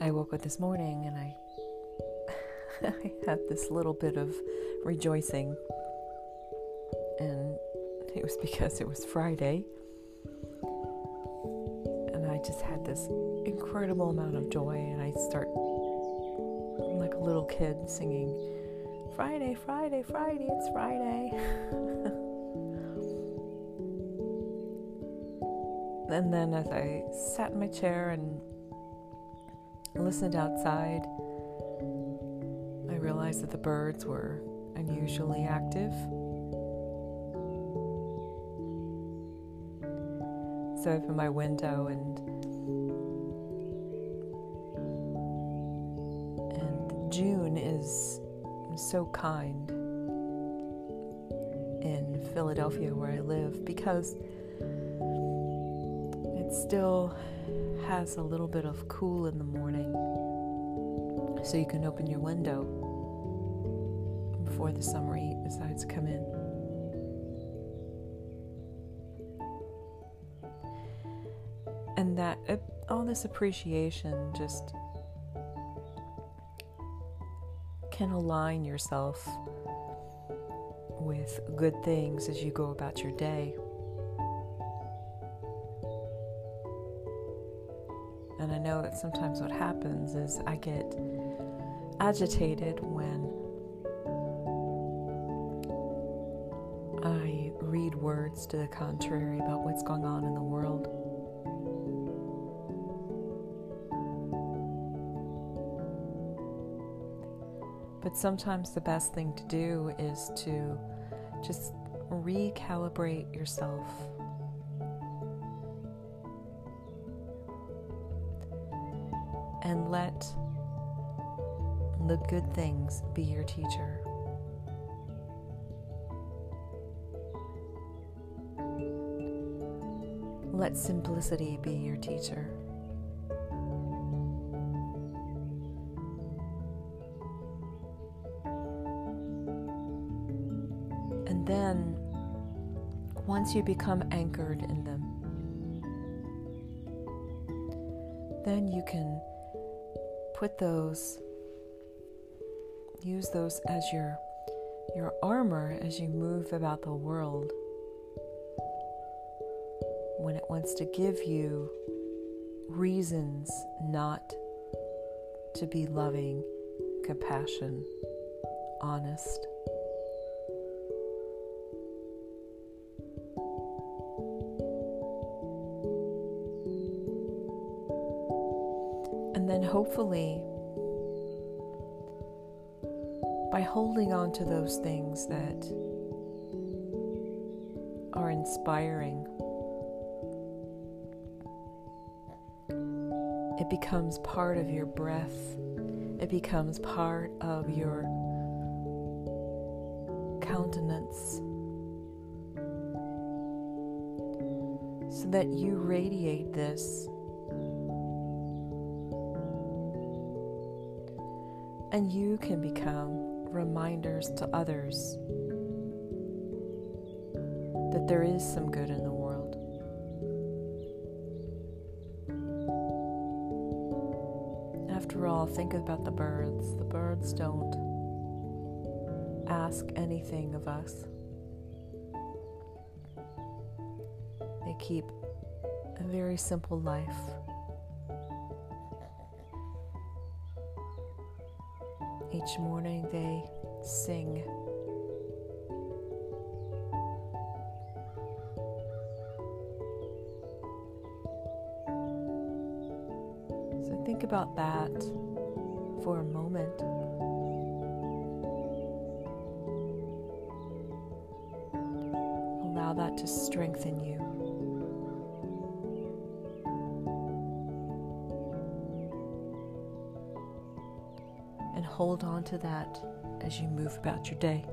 up this morning and I I had this little bit of rejoicing. And it was because it was Friday. And I just had this incredible amount of joy and I start like a little kid singing Friday, Friday, Friday, it's Friday. and then as I sat in my chair and listened outside, I realized that the birds were unusually active. So I opened my window and and June is so kind in Philadelphia where I live because it still has a little bit of cool in the morning. So you can open your window before the summer heat decides to come in. And that all this appreciation just can align yourself with good things as you go about your day. And I know that sometimes what happens is I get agitated when I read words to the contrary about what's going on in the world. But sometimes the best thing to do is to just recalibrate yourself. And let the good things be your teacher. Let simplicity be your teacher. And then, once you become anchored in them, then you can put those, use those as your your armor as you move about the world when it wants to give you reasons not to be loving, compassion, honest. And then hopefully, by holding on to those things that are inspiring, it becomes part of your breath, it becomes part of your countenance, so that you radiate this. And you can become reminders to others that there is some good in the world. After all, think about the birds. The birds don't ask anything of us, they keep a very simple life. Each morning they sing. So think about that for a moment. Allow that to strengthen you. Hold on to that as you move about your day.